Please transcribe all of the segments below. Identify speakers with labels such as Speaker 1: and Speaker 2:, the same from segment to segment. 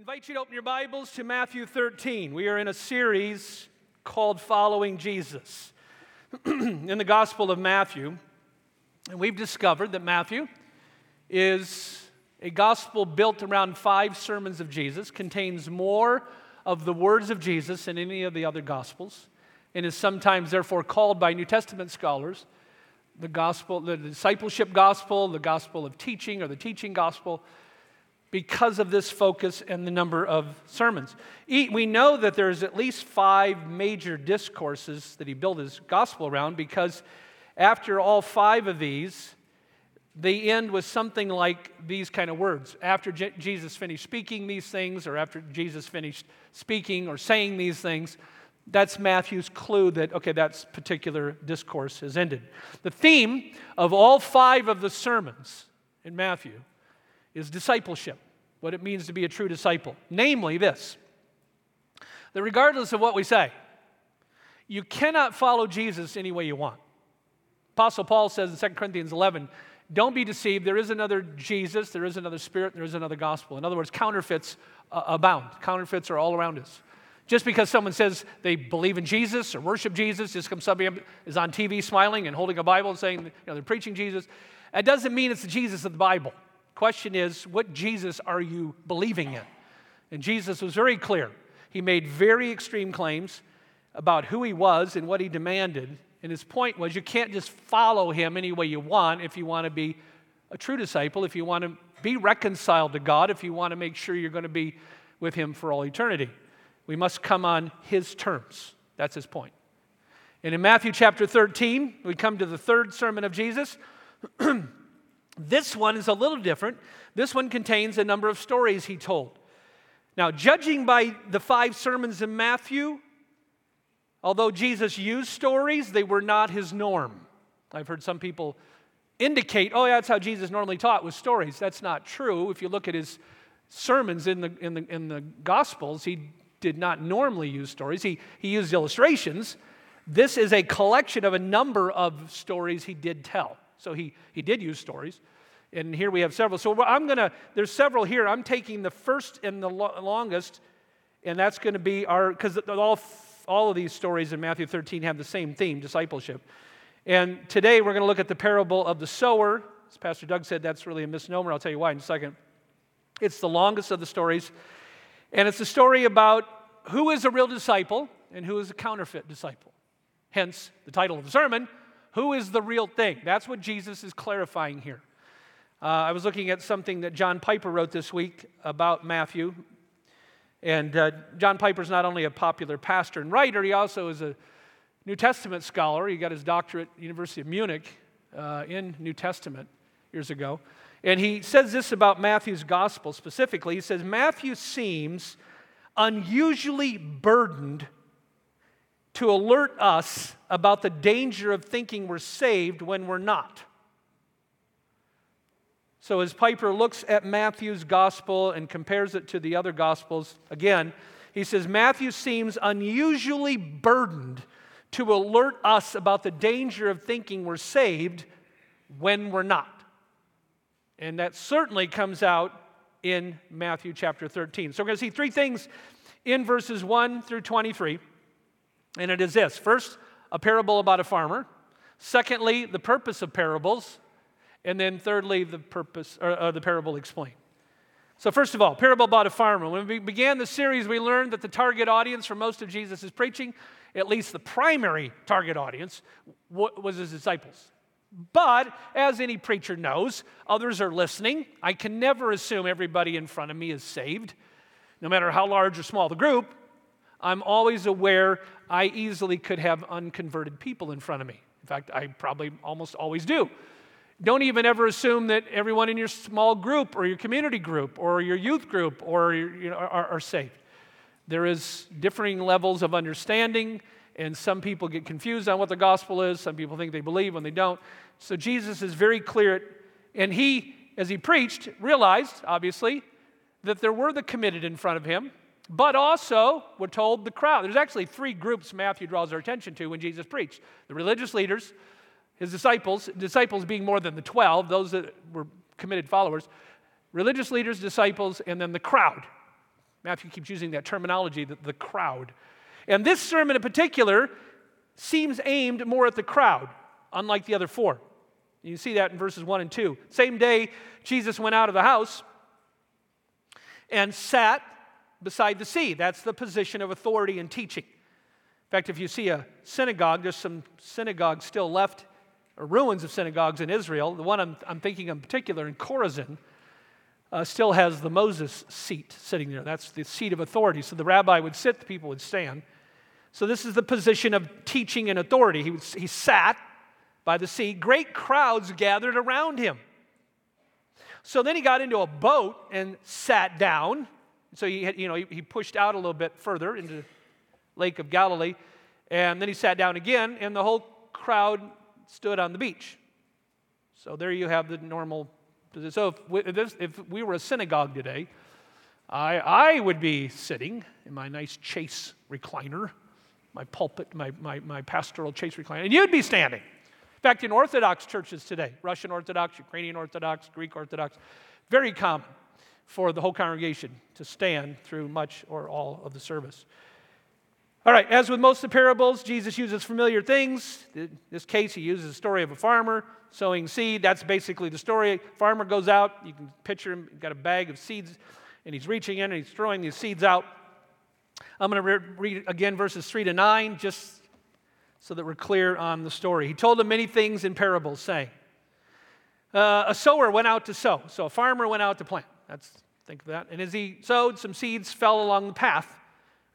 Speaker 1: invite you to open your Bibles to Matthew 13. We are in a series called Following Jesus in the Gospel of Matthew. And we've discovered that Matthew is a gospel built around five sermons of Jesus, contains more of the words of Jesus than any of the other gospels, and is sometimes therefore called by New Testament scholars the gospel, the discipleship gospel, the gospel of teaching, or the teaching gospel because of this focus and the number of sermons. We know that there's at least five major discourses that he built his gospel around because after all five of these, they end with something like these kind of words. After Je- Jesus finished speaking these things, or after Jesus finished speaking or saying these things, that's Matthew's clue that, okay, that particular discourse has ended. The theme of all five of the sermons in Matthew is discipleship, what it means to be a true disciple. Namely, this that regardless of what we say, you cannot follow Jesus any way you want. Apostle Paul says in 2 Corinthians 11, don't be deceived. There is another Jesus, there is another spirit, there is another gospel. In other words, counterfeits uh, abound. Counterfeits are all around us. Just because someone says they believe in Jesus or worship Jesus, just because somebody is on TV smiling and holding a Bible and saying you know, they're preaching Jesus, that doesn't mean it's the Jesus of the Bible. Question is, what Jesus are you believing in? And Jesus was very clear. He made very extreme claims about who he was and what he demanded. And his point was you can't just follow him any way you want if you want to be a true disciple, if you want to be reconciled to God, if you want to make sure you're going to be with him for all eternity. We must come on his terms. That's his point. And in Matthew chapter 13, we come to the third sermon of Jesus. This one is a little different. This one contains a number of stories he told. Now, judging by the five sermons in Matthew, although Jesus used stories, they were not his norm. I've heard some people indicate, oh, yeah, that's how Jesus normally taught with stories. That's not true. If you look at his sermons in the, in the, in the Gospels, he did not normally use stories, he, he used illustrations. This is a collection of a number of stories he did tell. So he, he did use stories. And here we have several. So I'm going to, there's several here. I'm taking the first and the lo- longest, and that's going to be our, because all, all of these stories in Matthew 13 have the same theme discipleship. And today we're going to look at the parable of the sower. As Pastor Doug said, that's really a misnomer. I'll tell you why in a second. It's the longest of the stories. And it's a story about who is a real disciple and who is a counterfeit disciple. Hence the title of the sermon who is the real thing? That's what Jesus is clarifying here. Uh, I was looking at something that John Piper wrote this week about Matthew. And uh, John Piper is not only a popular pastor and writer, he also is a New Testament scholar. He got his doctorate at University of Munich uh, in New Testament years ago. And he says this about Matthew's gospel specifically. He says, Matthew seems unusually burdened to alert us about the danger of thinking we're saved when we're not. So, as Piper looks at Matthew's gospel and compares it to the other gospels, again, he says Matthew seems unusually burdened to alert us about the danger of thinking we're saved when we're not. And that certainly comes out in Matthew chapter 13. So, we're going to see three things in verses 1 through 23. And it is this first, a parable about a farmer. Secondly, the purpose of parables. And then thirdly, the purpose or, or the parable explained. So, first of all, parable about a farmer. When we began the series, we learned that the target audience for most of Jesus' preaching, at least the primary target audience, was his disciples. But as any preacher knows, others are listening. I can never assume everybody in front of me is saved, no matter how large or small the group. I'm always aware I easily could have unconverted people in front of me. In fact, I probably almost always do. Don't even ever assume that everyone in your small group or your community group or your youth group or you know, are, are saved. There is differing levels of understanding, and some people get confused on what the gospel is. Some people think they believe when they don't. So Jesus is very clear, and he, as he preached, realized, obviously, that there were the committed in front of him, but also, we're told, the crowd. There's actually three groups Matthew draws our attention to when Jesus preached the religious leaders, his disciples, disciples being more than the 12, those that were committed followers, religious leaders, disciples, and then the crowd. Matthew keeps using that terminology, the, the crowd. And this sermon in particular seems aimed more at the crowd, unlike the other four. You see that in verses 1 and 2. Same day, Jesus went out of the house and sat beside the sea. That's the position of authority and teaching. In fact, if you see a synagogue, there's some synagogues still left, ruins of synagogues in Israel. The one I'm, I'm thinking in particular in Chorazin uh, still has the Moses seat sitting there. That's the seat of authority. So the rabbi would sit, the people would stand. So this is the position of teaching and authority. He, was, he sat by the sea. Great crowds gathered around him. So then he got into a boat and sat down. So he, had, you know, he, he pushed out a little bit further into the Lake of Galilee. And then he sat down again, and the whole crowd stood on the beach. So there you have the normal. So if we, if, we were a synagogue today, I, I would be sitting in my nice chase recliner, my pulpit, my, my, my pastoral chase recliner, and you'd be standing. In fact, in Orthodox churches today, Russian Orthodox, Ukrainian Orthodox, Greek Orthodox, very common for the whole congregation to stand through much or all of the service. All right, as with most of the parables, Jesus uses familiar things. In this case, he uses the story of a farmer sowing seed. That's basically the story. Farmer goes out, you can picture him, got a bag of seeds, and he's reaching in and he's throwing these seeds out. I'm going to re- read again verses 3 to 9, just so that we're clear on the story. He told them many things in parables, saying, uh, A sower went out to sow. So a farmer went out to plant. That's, think of that. And as he sowed, some seeds fell along the path,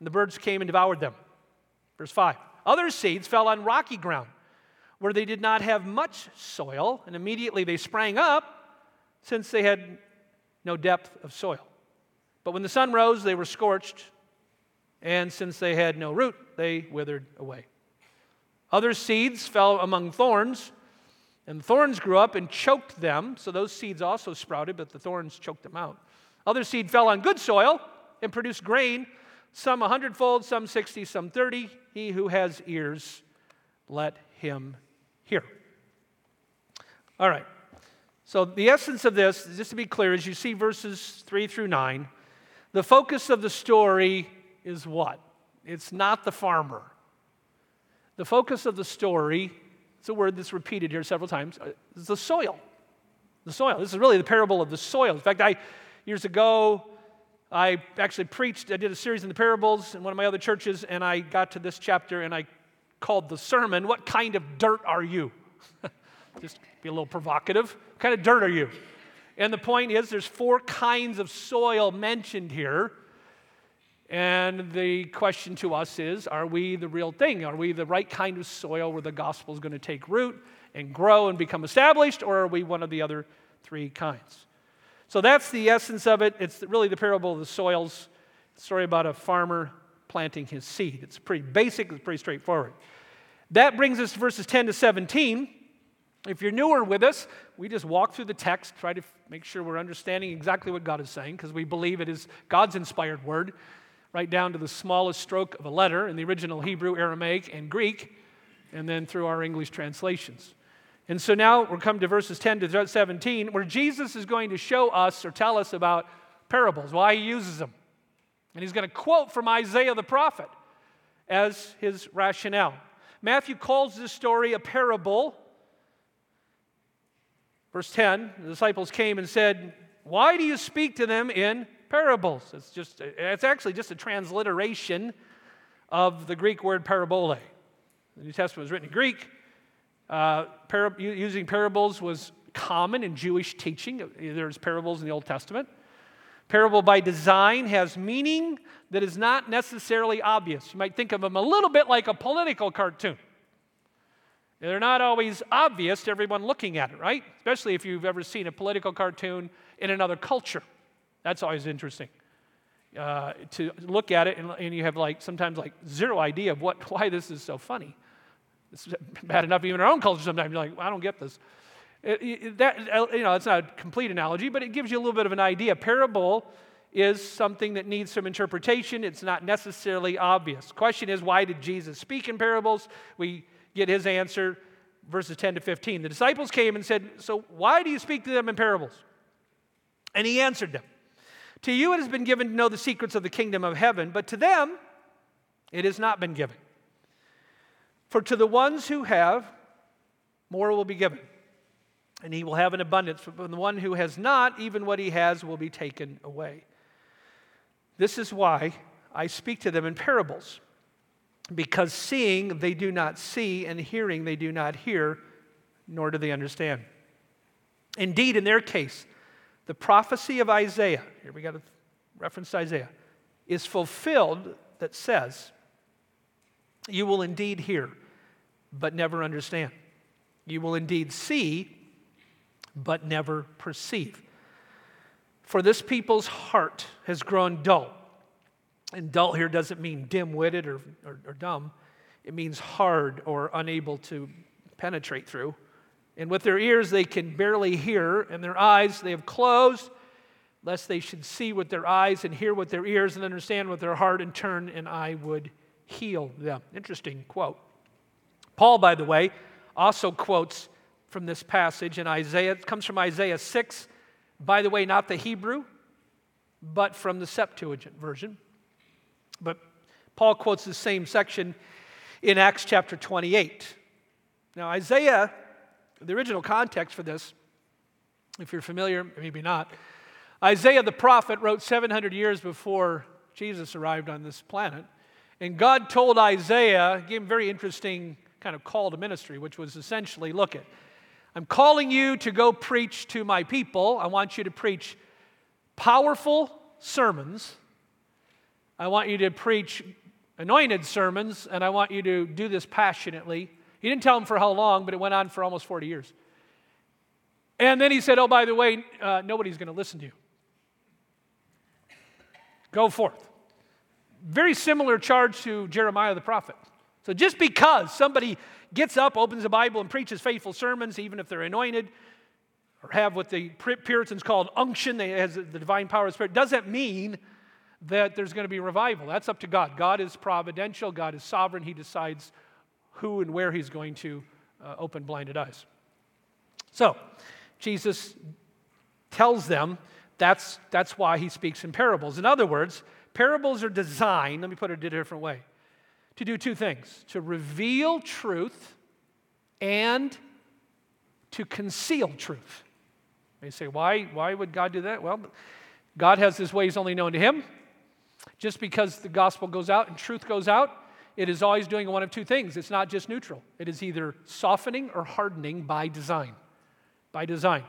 Speaker 1: and the birds came and devoured them. Verse 5. Other seeds fell on rocky ground, where they did not have much soil, and immediately they sprang up, since they had no depth of soil. But when the sun rose, they were scorched, and since they had no root, they withered away. Other seeds fell among thorns, and thorns grew up and choked them. So those seeds also sprouted, but the thorns choked them out. Other seed fell on good soil and produced grain, some a hundredfold, some sixty, some thirty. He who has ears, let him hear. All right. So, the essence of this, just to be clear, as you see verses 3 through 9, the focus of the story is what? It's not the farmer. The focus of the story, it's a word that's repeated here several times, is the soil. The soil. This is really the parable of the soil. In fact, I years ago, I actually preached, I did a series in the parables in one of my other churches, and I got to this chapter and I called the sermon, What Kind of Dirt Are You? Just be a little provocative. What kind of dirt are you? And the point is, there's four kinds of soil mentioned here. And the question to us is are we the real thing? Are we the right kind of soil where the gospel is going to take root and grow and become established, or are we one of the other three kinds? So that's the essence of it. It's really the parable of the soils, story about a farmer planting his seed. It's pretty basic, it's pretty straightforward. That brings us to verses 10 to 17. If you're newer with us, we just walk through the text, try to make sure we're understanding exactly what God is saying, because we believe it is God's inspired word right down to the smallest stroke of a letter in the original Hebrew, Aramaic, and Greek, and then through our English translations. And so now we're come to verses 10 to 17, where Jesus is going to show us or tell us about parables, why he uses them. And he's going to quote from Isaiah the prophet as his rationale. Matthew calls this story a parable. Verse 10 the disciples came and said, Why do you speak to them in parables. It's just it's actually just a transliteration of the Greek word parabole. The New Testament was written in Greek. Uh, par- using parables was common in Jewish teaching. There's parables in the Old Testament. Parable by design has meaning that is not necessarily obvious. You might think of them a little bit like a political cartoon. They're not always obvious to everyone looking at it, right? Especially if you've ever seen a political cartoon in another culture. That's always interesting. Uh, to look at it and, and, you have like sometimes like zero idea of what why this is so funny. It's bad enough even in our own culture sometimes you're like I don't get this. It, it, that uh, you know it's not a complete analogy, but it gives you a little bit of an idea. Parable is something that needs some interpretation. It's not necessarily obvious. Question is why did Jesus speak in parables? We get his answer verses 10 to 15. The disciples came and said, "So why do you speak to them in parables?" And he answered them. To you it has been given to know the secrets of the kingdom of heaven, but to them it has not been given. For to the ones who have, more will be given, and he will have an abundance. But from the one who has not, even what he has will be taken away. This is why I speak to them in parables, because seeing they do not see, and hearing they do not hear, nor do they understand. Indeed, in their case, the prophecy of Isaiah, here we got a reference to Isaiah, is fulfilled that says, You will indeed hear, but never understand. You will indeed see, but never perceive. For this people's heart has grown dull. And dull here doesn't mean dim witted or, or, or dumb, it means hard or unable to penetrate through. And with their ears they can barely hear, and their eyes they have closed, lest they should see with their eyes and hear with their ears and understand with their heart and turn, and I would heal them. Interesting quote. Paul, by the way, also quotes from this passage in Isaiah. It comes from Isaiah 6. By the way, not the Hebrew, but from the Septuagint version. But Paul quotes the same section in Acts chapter 28. Now, Isaiah the original context for this, if you're familiar, maybe not, Isaiah the prophet wrote 700 years before Jesus arrived on this planet. And God told Isaiah, gave him very interesting kind of call to ministry, which was essentially look at, I'm calling you to go preach to my people. I want you to preach powerful sermons. I want you to preach anointed sermons, and I want you to do this passionately. He didn't tell him for how long, but it went on for almost 40 years. And then he said, Oh, by the way, uh, nobody's going to listen to you. Go forth. Very similar charge to Jeremiah the prophet. So just because somebody gets up, opens the Bible, and preaches faithful sermons, even if they're anointed or have what the Puritans called unction, they has the divine power of the Spirit, doesn't mean that there's going to be revival. That's up to God. God is providential, God is sovereign. He decides who and where he's going to uh, open blinded eyes. So, Jesus tells them that's, that's why he speaks in parables. In other words, parables are designed, let me put it a different way, to do two things to reveal truth and to conceal truth. You say, why, why would God do that? Well, God has his ways only known to him. Just because the gospel goes out and truth goes out it is always doing one of two things. It's not just neutral, it is either softening or hardening by design. By design.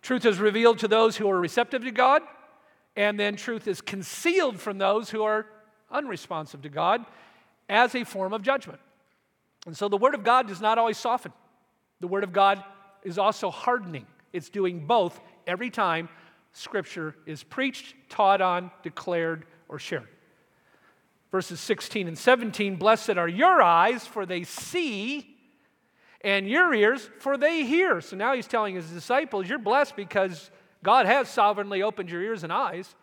Speaker 1: Truth is revealed to those who are receptive to God, and then truth is concealed from those who are unresponsive to God as a form of judgment. And so the Word of God does not always soften, the Word of God is also hardening. It's doing both every time Scripture is preached, taught on, declared, or shared verses 16 and 17 Blessed are your eyes, for they see, and your ears, for they hear. So now he's telling his disciples, You're blessed because God has sovereignly opened your ears and eyes.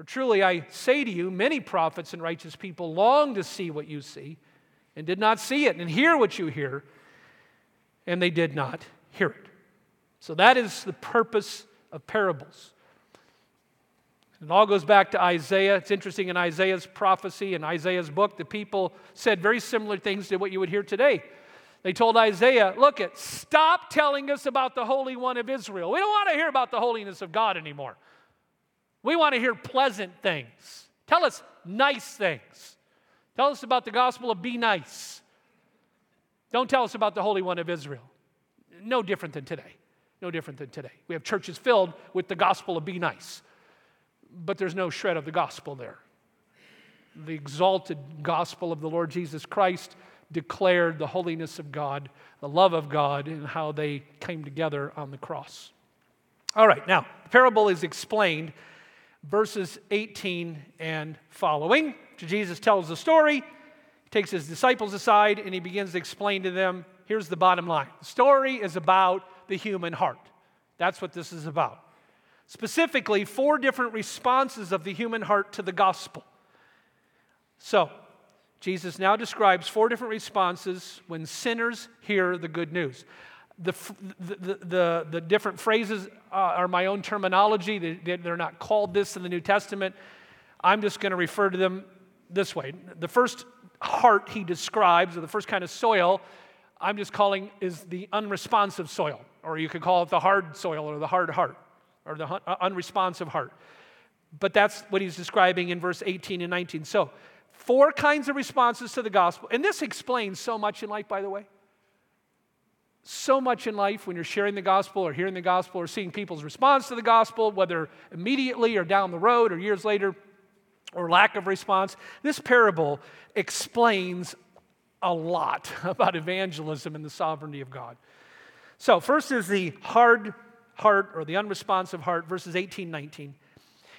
Speaker 1: For truly I say to you, many prophets and righteous people long to see what you see, and did not see it, and hear what you hear, and they did not hear it. So that is the purpose of parables. It all goes back to Isaiah. It's interesting in Isaiah's prophecy, in Isaiah's book, the people said very similar things to what you would hear today. They told Isaiah, Look, it, stop telling us about the Holy One of Israel. We don't want to hear about the holiness of God anymore. We want to hear pleasant things. Tell us nice things. Tell us about the gospel of be nice. Don't tell us about the Holy One of Israel. No different than today. No different than today. We have churches filled with the gospel of be nice but there's no shred of the gospel there. The exalted gospel of the Lord Jesus Christ declared the holiness of God, the love of God, and how they came together on the cross. All right, now, the parable is explained, verses 18 and following. Jesus tells the story, takes his disciples aside, and he begins to explain to them here's the bottom line the story is about the human heart. That's what this is about specifically four different responses of the human heart to the gospel. So, Jesus now describes four different responses when sinners hear the good news. The, the, the, the, different phrases uh, are my own terminology. They, they're not called this in the New Testament. I'm just going to refer to them this way. The first heart he describes, or the first kind of soil, I'm just calling is the unresponsive soil, or you could call it the hard soil or the hard heart, or the uh, unresponsive heart. But that's what he's describing in verse 18 and 19. So, four kinds of responses to the gospel. And this explains so much in life, by the way so much in life when you're sharing the gospel or hearing the gospel or seeing people's response to the gospel, whether immediately or down the road or years later or lack of response. This parable explains a lot about evangelism and the sovereignty of God. So, first is the hard heart or the unresponsive heart, verses 18 19.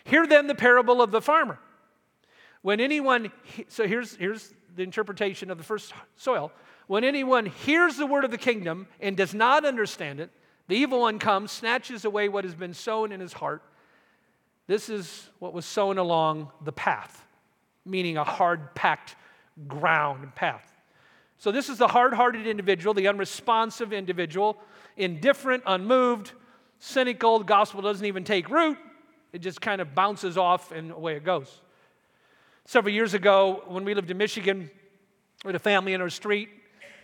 Speaker 1: Hear then the parable of the farmer. When anyone, so here's, here's the interpretation of the first soil. When anyone hears the word of the kingdom and does not understand it, the evil one comes, snatches away what has been sown in his heart. This is what was sown along the path, meaning a hard packed ground path. So, this is the hard hearted individual, the unresponsive individual, indifferent, unmoved, cynical. The gospel doesn't even take root, it just kind of bounces off and away it goes. Several years ago, when we lived in Michigan, we had a family in our street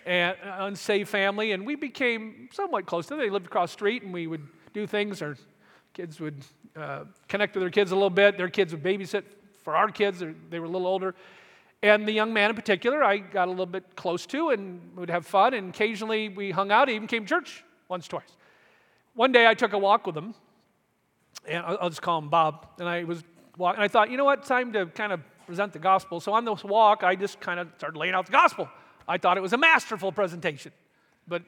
Speaker 1: and unsafe family, and we became somewhat close to them. They lived across the street, and we would do things. Our kids would uh, connect with their kids a little bit. Their kids would babysit for our kids. They were a little older. And the young man in particular, I got a little bit close to and would have fun. And occasionally we hung out. Even came to church once, twice. One day I took a walk with him, and I'll just call him Bob. And I was walking, and I thought, you know what, time to kind of present the gospel. So on this walk, I just kind of started laying out the gospel. I thought it was a masterful presentation. But,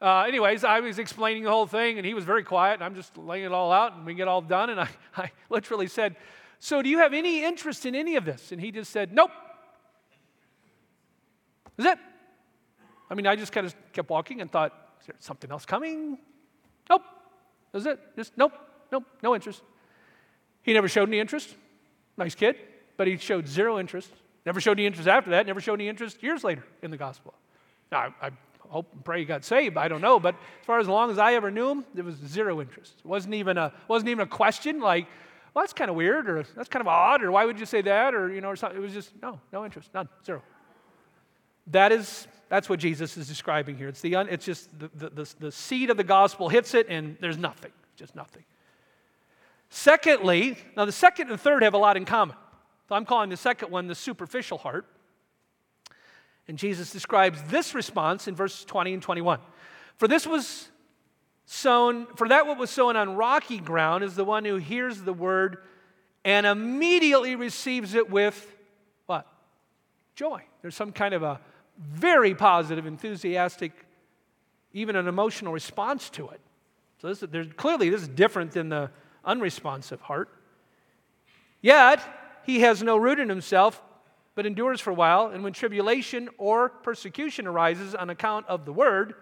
Speaker 1: uh, anyways, I was explaining the whole thing, and he was very quiet, and I'm just laying it all out, and we get all done. And I, I literally said, So, do you have any interest in any of this? And he just said, Nope. Is it? I mean, I just kind of kept walking and thought, Is there something else coming? Nope. Is it? Just nope, nope, no interest. He never showed any interest. Nice kid, but he showed zero interest Never showed any interest after that, never showed any interest years later in the gospel. Now, I, I hope and pray he got saved, I don't know, but as far as long as I ever knew him, there was zero interest. It wasn't even a, wasn't even a question like, well, that's kind of weird, or that's kind of odd, or why would you say that, or, you know, or something. It was just, no, no interest, none, zero. That is, that's what Jesus is describing here. It's, the, un, it's just the, the, the, the seed of the gospel hits it, and there's nothing, just nothing. Secondly, now the second and third have a lot in common. So I'm calling the second one the superficial heart. And Jesus describes this response in verses 20 and 21. For this was sown, for that what was sown on rocky ground is the one who hears the word and immediately receives it with what? Joy. There's some kind of a very positive, enthusiastic, even an emotional response to it. So this, there's, clearly, this is different than the unresponsive heart. Yet, he has no root in himself, but endures for a while. And when tribulation or persecution arises on account of the word,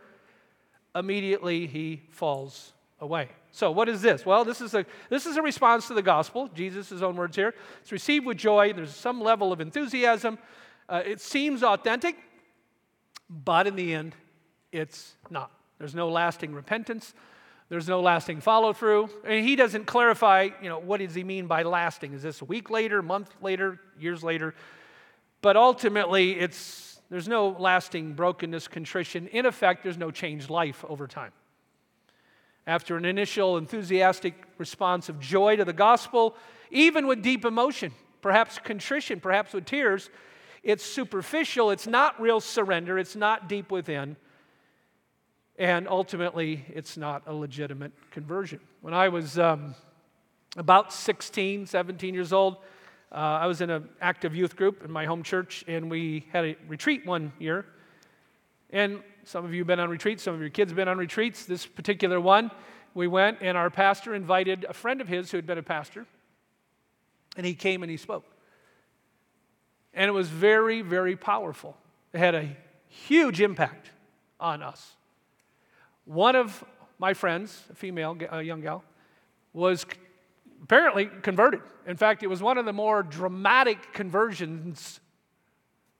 Speaker 1: immediately he falls away. So, what is this? Well, this is a, this is a response to the gospel, Jesus' own words here. It's received with joy, there's some level of enthusiasm. Uh, it seems authentic, but in the end, it's not. There's no lasting repentance. There's no lasting follow through. And he doesn't clarify, you know, what does he mean by lasting? Is this a week later, month later, years later? But ultimately, it's, there's no lasting brokenness, contrition. In effect, there's no changed life over time. After an initial enthusiastic response of joy to the gospel, even with deep emotion, perhaps contrition, perhaps with tears, it's superficial, it's not real surrender, it's not deep within and ultimately it's not a legitimate conversion. When I was um, about 16, 17 years old, uh, I was in an active youth group in my home church, and we had a retreat one year. And some of you have been on retreats, some of your kids have been on retreats. This particular one, we went, and our pastor invited a friend of his who had been a pastor, and he came and he spoke. And it was very, very powerful. It had a huge impact on us. One of my friends, a female, a young gal, was apparently converted. In fact, it was one of the more dramatic conversions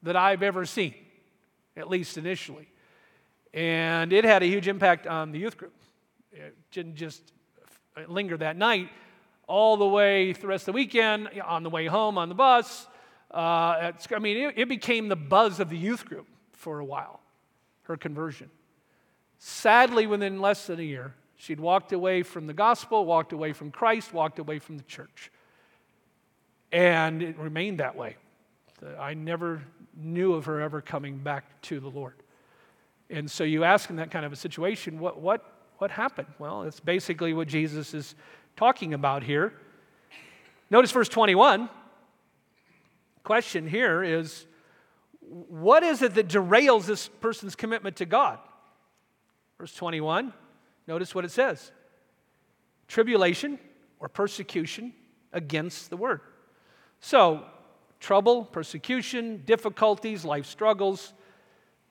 Speaker 1: that I've ever seen, at least initially. And it had a huge impact on the youth group. It didn't just linger that night, all the way the rest of the weekend, on the way home on the bus. Uh, I mean, it, it became the buzz of the youth group for a while, her conversion. Sadly, within less than a year, she'd walked away from the gospel, walked away from Christ, walked away from the church. And it remained that way. I never knew of her ever coming back to the Lord. And so you ask in that kind of a situation, what, what, what happened? Well, it's basically what Jesus is talking about here. Notice verse 21. Question here is what is it that derails this person's commitment to God? Verse 21, notice what it says tribulation or persecution against the word. So, trouble, persecution, difficulties, life struggles,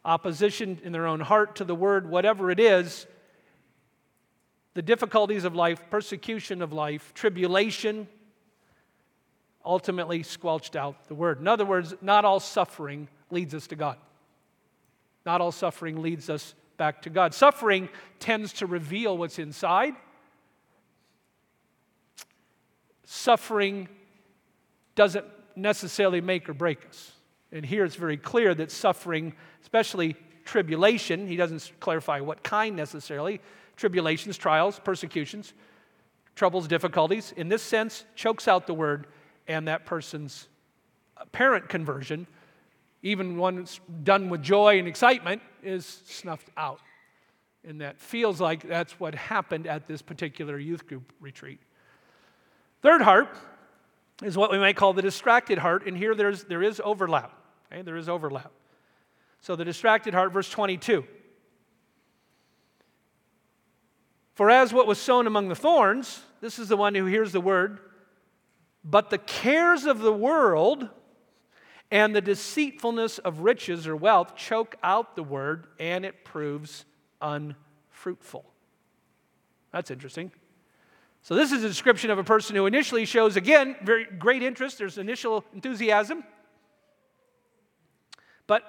Speaker 1: opposition in their own heart to the word, whatever it is, the difficulties of life, persecution of life, tribulation, ultimately squelched out the word. In other words, not all suffering leads us to God. Not all suffering leads us back to God. Suffering tends to reveal what's inside. Suffering doesn't necessarily make or break us. And here it's very clear that suffering, especially tribulation, he doesn't clarify what kind necessarily, tribulations, trials, persecutions, troubles, difficulties, in this sense, chokes out the word and that person's apparent conversion, even one done with joy and excitement, is snuffed out. And that feels like that's what happened at this particular youth group retreat. Third heart is what we might call the distracted heart, and here there's, there is overlap. Okay? There is overlap. So the distracted heart, verse 22. For as what was sown among the thorns, this is the one who hears the word, but the cares of the world and the deceitfulness of riches or wealth choke out the word, and it proves unfruitful. That's interesting. So, this is a description of a person who initially shows, again, very great interest. There's initial enthusiasm. But,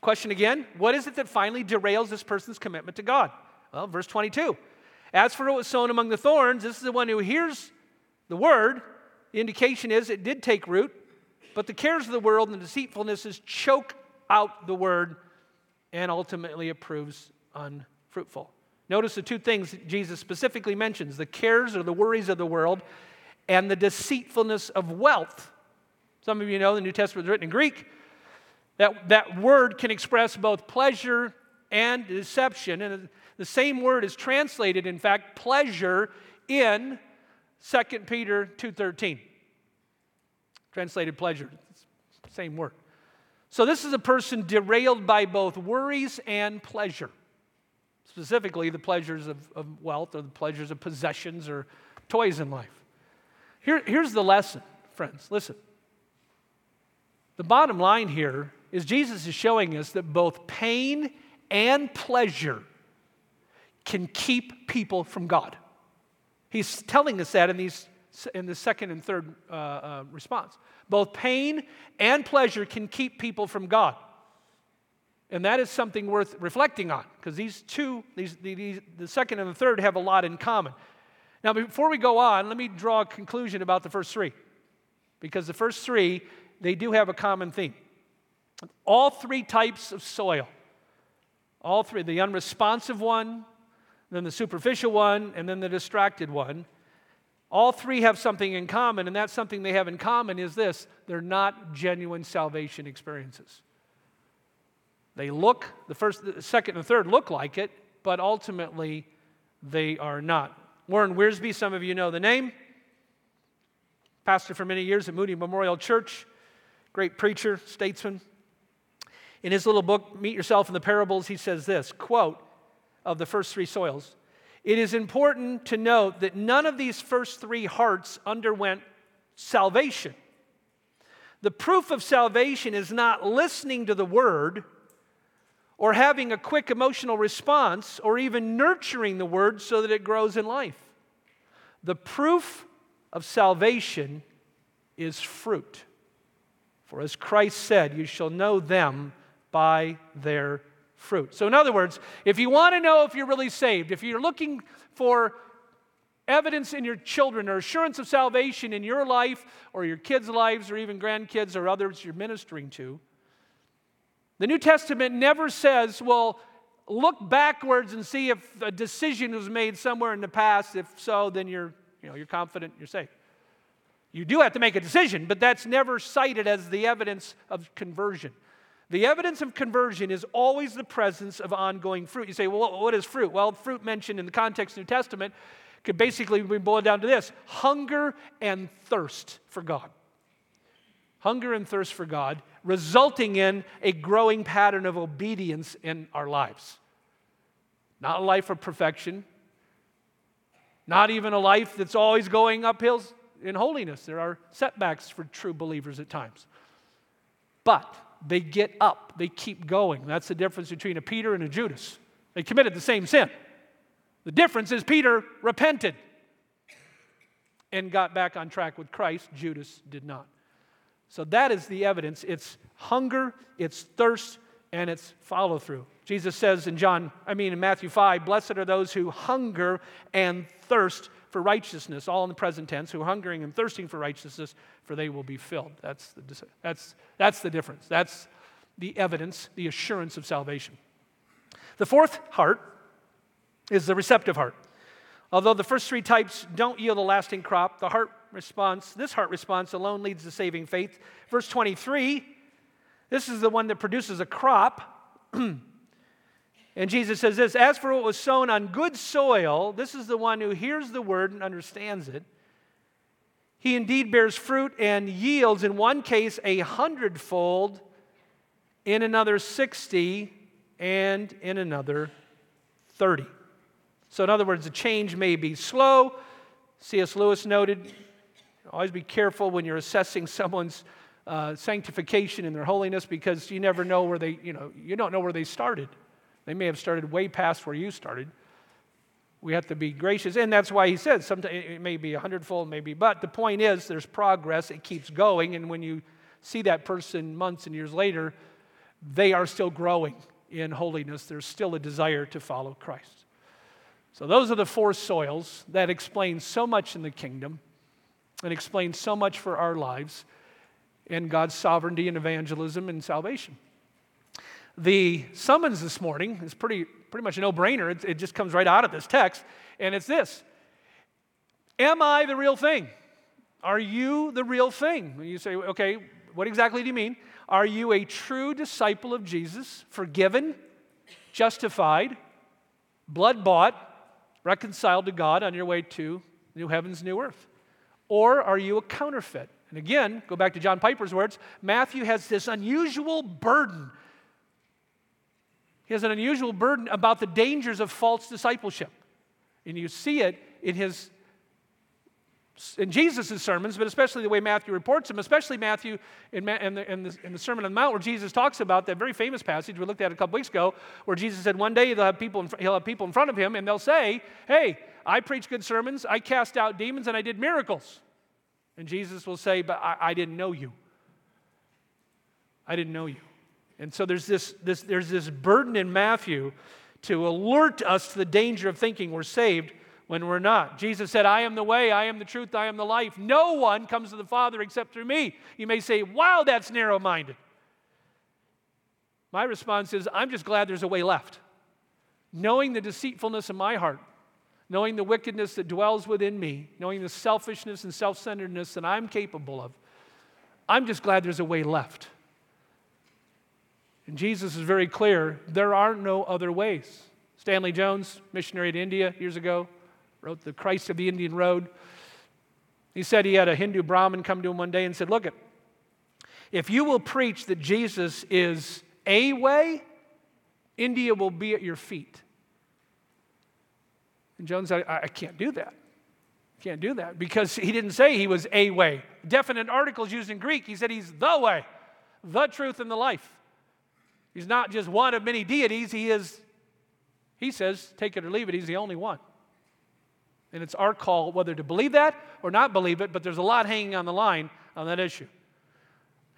Speaker 1: question again, what is it that finally derails this person's commitment to God? Well, verse 22. As for what was sown among the thorns, this is the one who hears the word. The indication is it did take root, but the cares of the world and the deceitfulnesses choke out the word and ultimately it proves unfruitful. Notice the two things Jesus specifically mentions the cares or the worries of the world and the deceitfulness of wealth. Some of you know the New Testament is written in Greek. That, that word can express both pleasure and deception. And the same word is translated, in fact, pleasure in 2 Peter 2.13. Translated pleasure, same word. So this is a person derailed by both worries and pleasure specifically the pleasures of, of wealth or the pleasures of possessions or toys in life. Here, here's the lesson, friends. Listen. The bottom line here is Jesus is showing us that both pain and pleasure can keep people from God. He's telling us that in, these, in the second and third uh, uh, response. Both pain and pleasure can keep people from God. And that is something worth reflecting on because these two, these, these, the second and the third, have a lot in common. Now, before we go on, let me draw a conclusion about the first three because the first three, they do have a common theme. All three types of soil, all three, the unresponsive one, then the superficial one, and then the distracted one, all three have something in common, and that something they have in common is this they're not genuine salvation experiences. They look, the first, the second, and third look like it, but ultimately they are not. Warren Wiersbe, some of you know the name, pastor for many years at Moody Memorial Church, great preacher, statesman. In his little book, Meet Yourself in the Parables, he says this quote of the first three soils It is important to note that none of these first three hearts underwent salvation. The proof of salvation is not listening to the word or having a quick emotional response, or even nurturing the word so that it grows in life. The proof of salvation is fruit. For as Christ said, you shall know them by their fruit. So, in other words, if you want to know if you're really saved, if you're looking for evidence in your children or assurance of salvation in your life or your kids' lives or even grandkids or others you're ministering to, the New Testament never says, well, look backwards and see if a decision was made somewhere in the past. If so, then you're, you know, you're confident you're saved. You do have to make a decision, but that's never cited as the evidence of conversion. The evidence of conversion is always the presence of ongoing fruit. You say, well, what is fruit? Well, fruit mentioned in the context of the New Testament could basically be boiled down to this hunger and thirst for God. Hunger and thirst for God, resulting in a growing pattern of obedience in our lives. Not a life of perfection, not even a life that's always going up hills in holiness. There are setbacks for true believers at times. But they get up, they keep going. That's the difference between a Peter and a Judas. They committed the same sin. The difference is Peter repented and got back on track with Christ. Judas did not. So that is the evidence. It's hunger, it's thirst, and it's follow through. Jesus says in John, I mean in Matthew 5, blessed are those who hunger and thirst for righteousness, all in the present tense, who are hungering and thirsting for righteousness, for they will be filled. That's the, that's, that's the difference. That's the evidence, the assurance of salvation. The fourth heart is the receptive heart. Although the first three types don't yield a lasting crop, the heart response, this heart response alone leads to saving faith. Verse 23, this is the one that produces a crop. and Jesus says this As for what was sown on good soil, this is the one who hears the word and understands it. He indeed bears fruit and yields, in one case, a hundredfold, in another 60, and in another 30. So, in other words, the change may be slow. C.S. Lewis noted always be careful when you're assessing someone's uh, sanctification and their holiness because you never know where they, you know, you don't know where they started. They may have started way past where you started. We have to be gracious. And that's why he said sometimes it may be a hundredfold, maybe. But the point is, there's progress. It keeps going. And when you see that person months and years later, they are still growing in holiness. There's still a desire to follow Christ. So, those are the four soils that explain so much in the kingdom and explain so much for our lives and God's sovereignty and evangelism and salvation. The summons this morning is pretty, pretty much a no brainer. It, it just comes right out of this text, and it's this Am I the real thing? Are you the real thing? You say, okay, what exactly do you mean? Are you a true disciple of Jesus, forgiven, justified, blood bought, reconciled to God on your way to new heavens, new earth? Or are you a counterfeit? And again, go back to John Piper's words Matthew has this unusual burden. He has an unusual burden about the dangers of false discipleship. And you see it in his in Jesus' sermons, but especially the way Matthew reports them, especially Matthew in, in, the, in, the, in, the, Sermon on the Mount, where Jesus talks about that very famous passage we looked at a couple weeks ago, where Jesus said one day he'll have, people in, he'll have people in front of him and they'll say, Hey, I preach good sermons, I cast out demons, and I did miracles. And Jesus will say, But I, I didn't know you. I didn't know you. And so there's this, this, there's this burden in Matthew to alert us to the danger of thinking we're saved when we're not. Jesus said, I am the way, I am the truth, I am the life. No one comes to the Father except through me. You may say, wow, that's narrow minded. My response is, I'm just glad there's a way left. Knowing the deceitfulness of my heart, knowing the wickedness that dwells within me, knowing the selfishness and self centeredness that I'm capable of, I'm just glad there's a way left. And Jesus is very clear there are no other ways. Stanley Jones, missionary to India years ago, wrote The Christ of the Indian Road. He said he had a Hindu Brahmin come to him one day and said, Look, it, if you will preach that Jesus is a way, India will be at your feet. And Jones said, I, I can't do that. Can't do that because he didn't say he was a way. Definite articles used in Greek, he said he's the way, the truth, and the life. He's not just one of many deities, he is, he says, take it or leave it, he's the only one. And it's our call whether to believe that or not believe it, but there's a lot hanging on the line on that issue.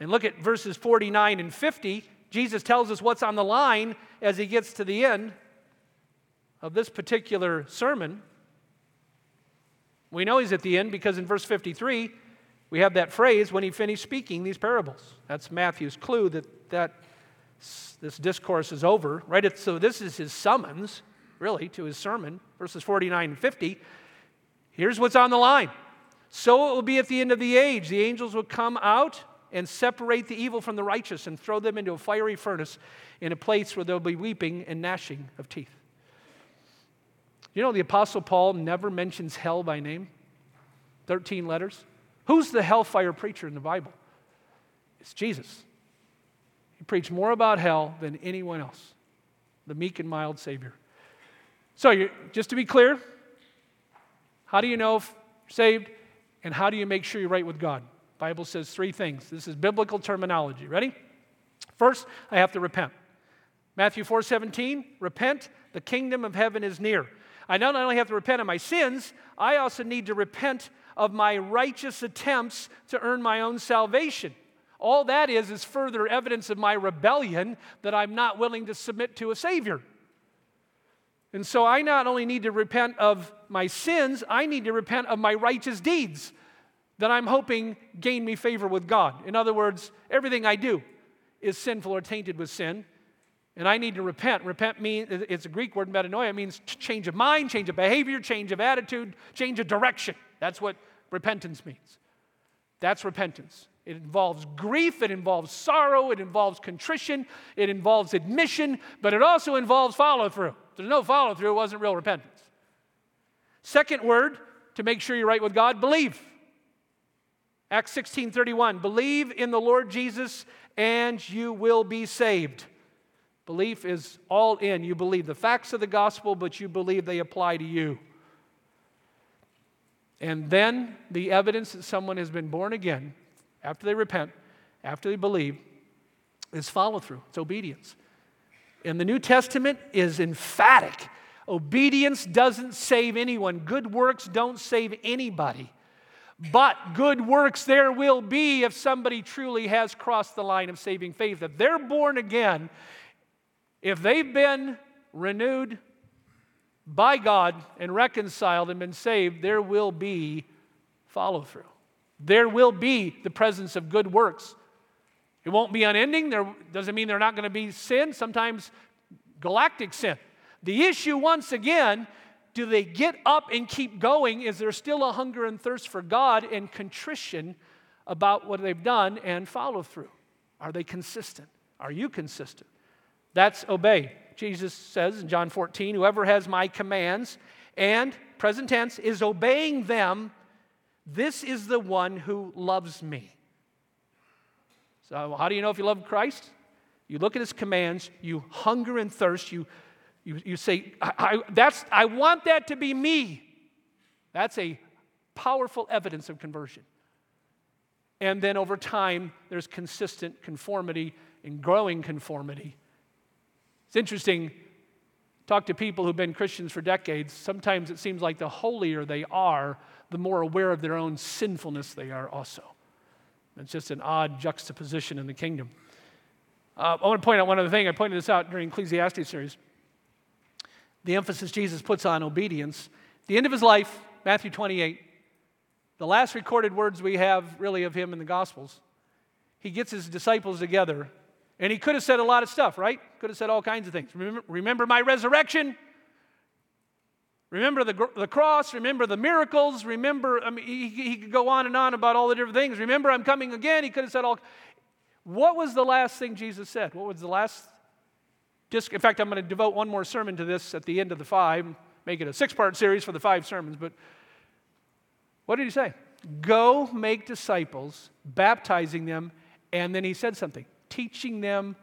Speaker 1: And look at verses 49 and 50. Jesus tells us what's on the line as he gets to the end of this particular sermon. We know he's at the end because in verse 53, we have that phrase when he finished speaking these parables. That's Matthew's clue that, that this discourse is over, right? so this is his summons, really, to his sermon, verses 49 and 50. Here's what's on the line. So it will be at the end of the age. The angels will come out and separate the evil from the righteous and throw them into a fiery furnace in a place where there'll be weeping and gnashing of teeth. You know, the Apostle Paul never mentions hell by name. 13 letters. Who's the hellfire preacher in the Bible? It's Jesus. He preached more about hell than anyone else, the meek and mild Savior. So, just to be clear, how do you know if you're saved? And how do you make sure you're right with God? Bible says three things. This is biblical terminology. Ready? First, I have to repent. Matthew 4:17, repent, the kingdom of heaven is near. I not only have to repent of my sins, I also need to repent of my righteous attempts to earn my own salvation. All that is is further evidence of my rebellion that I'm not willing to submit to a Savior. And so I not only need to repent of my sins, I need to repent of my righteous deeds that I'm hoping gain me favor with God. In other words, everything I do is sinful or tainted with sin. And I need to repent. Repent means, it's a Greek word, metanoia, means change of mind, change of behavior, change of attitude, change of direction. That's what repentance means. That's repentance. It involves grief, it involves sorrow, it involves contrition, it involves admission, but it also involves follow through. There's no follow through, it wasn't real repentance. Second word to make sure you're right with God, believe. Acts 16 31, believe in the Lord Jesus and you will be saved. Belief is all in. You believe the facts of the gospel, but you believe they apply to you. And then the evidence that someone has been born again after they repent, after they believe, is follow through, it's obedience. And the New Testament is emphatic. Obedience doesn't save anyone, good works don't save anybody. But good works there will be if somebody truly has crossed the line of saving faith. If they're born again, if they've been renewed by God and reconciled and been saved, there will be follow through. There will be the presence of good works. It won't be unending. There doesn't mean they're not going to be sin, sometimes galactic sin. The issue, once again, do they get up and keep going? Is there still a hunger and thirst for God and contrition about what they've done and follow through? Are they consistent? Are you consistent? That's obey. Jesus says in John 14, whoever has my commands and present tense is obeying them this is the one who loves me. So, how do you know if you love Christ? You look at his commands, you hunger and thirst, you, you, you say, I, I, that's, I want that to be me. That's a powerful evidence of conversion. And then over time, there's consistent conformity and growing conformity. It's interesting, talk to people who've been Christians for decades. Sometimes it seems like the holier they are, the more aware of their own sinfulness they are also. It's just an odd juxtaposition in the kingdom. Uh, I want to point out one other thing. I pointed this out during Ecclesiastes series. The emphasis Jesus puts on obedience. The end of his life, Matthew 28, the last recorded words we have really of him in the Gospels, he gets his disciples together. And he could have said a lot of stuff, right? Could have said all kinds of things. Remember, remember my resurrection? Remember the, the cross, remember the miracles, remember, I mean, he, he could go on and on about all the different things. Remember, I'm coming again. He could have said all. What was the last thing Jesus said? What was the last? Just, in fact, I'm going to devote one more sermon to this at the end of the five, make it a six part series for the five sermons. But what did he say? Go make disciples, baptizing them, and then he said something, teaching them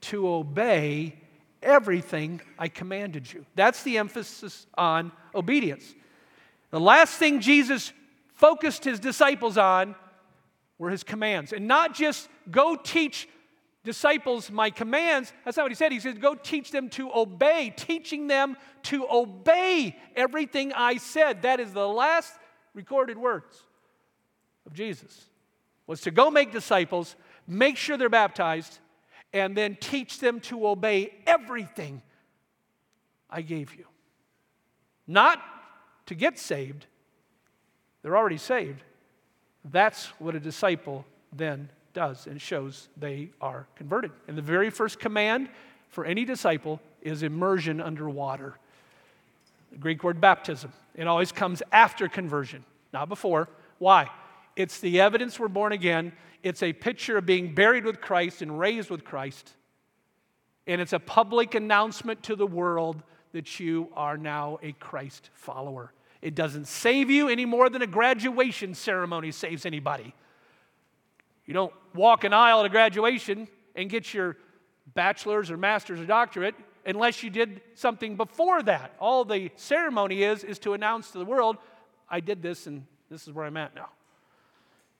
Speaker 1: to obey everything I commanded you. That's the emphasis on obedience. The last thing Jesus focused his disciples on were his commands. And not just go teach disciples my commands. That's not what he said. He said, go teach them to obey, teaching them to obey everything I said. That is the last recorded words of Jesus. Was to go make disciples, make sure they're baptized, and then teach them to obey everything I gave you. Not to get saved, they're already saved. That's what a disciple then does and shows they are converted. And the very first command for any disciple is immersion under water. The Greek word baptism. It always comes after conversion, not before. Why? It's the evidence we're born again. It's a picture of being buried with Christ and raised with Christ. And it's a public announcement to the world that you are now a Christ follower. It doesn't save you any more than a graduation ceremony saves anybody. You don't walk an aisle at a graduation and get your bachelor's or master's or doctorate unless you did something before that. All the ceremony is is to announce to the world, I did this and this is where I'm at now.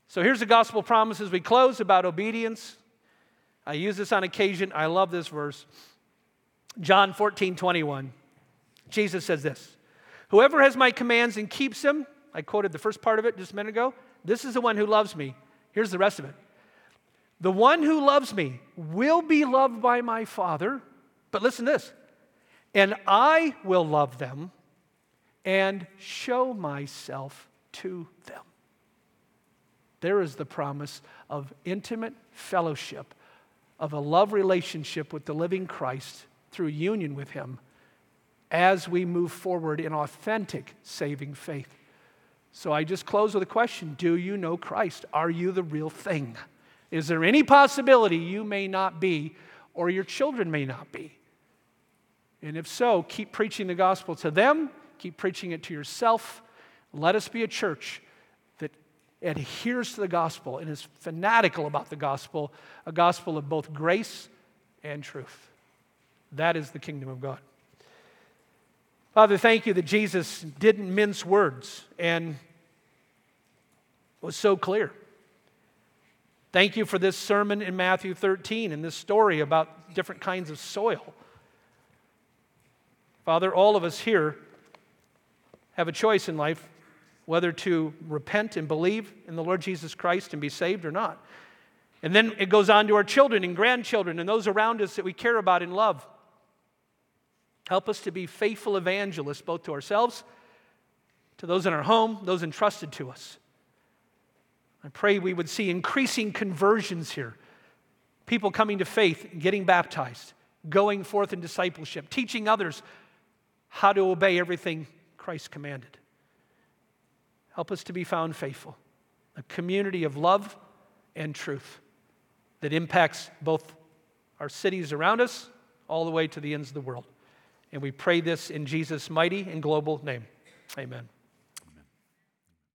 Speaker 1: So here's the gospel promise as we close about obedience. I use this on occasion. I love this verse. John 14, 21. Jesus says this Whoever has my commands and keeps them, I quoted the first part of it just a minute ago, this is the one who loves me. Here's the rest of it. The one who loves me will be loved by my Father. But listen to this. And I will love them and show myself to them. There is the promise of intimate fellowship, of a love relationship with the living Christ through union with Him as we move forward in authentic saving faith. So I just close with a question Do you know Christ? Are you the real thing? Is there any possibility you may not be or your children may not be? And if so, keep preaching the gospel to them, keep preaching it to yourself. Let us be a church adheres to the gospel and is fanatical about the gospel, a gospel of both grace and truth. That is the kingdom of God. Father, thank you that Jesus didn't mince words and was so clear. Thank you for this sermon in Matthew 13 and this story about different kinds of soil. Father, all of us here have a choice in life whether to repent and believe in the Lord Jesus Christ and be saved or not. And then it goes on to our children and grandchildren and those around us that we care about and love. Help us to be faithful evangelists, both to ourselves, to those in our home, those entrusted to us. I pray we would see increasing conversions here. People coming to faith, getting baptized, going forth in discipleship, teaching others how to obey everything Christ commanded. Help us to be found faithful, a community of love and truth that impacts both our cities around us all the way to the ends of the world. And we pray this in Jesus' mighty and global name. Amen.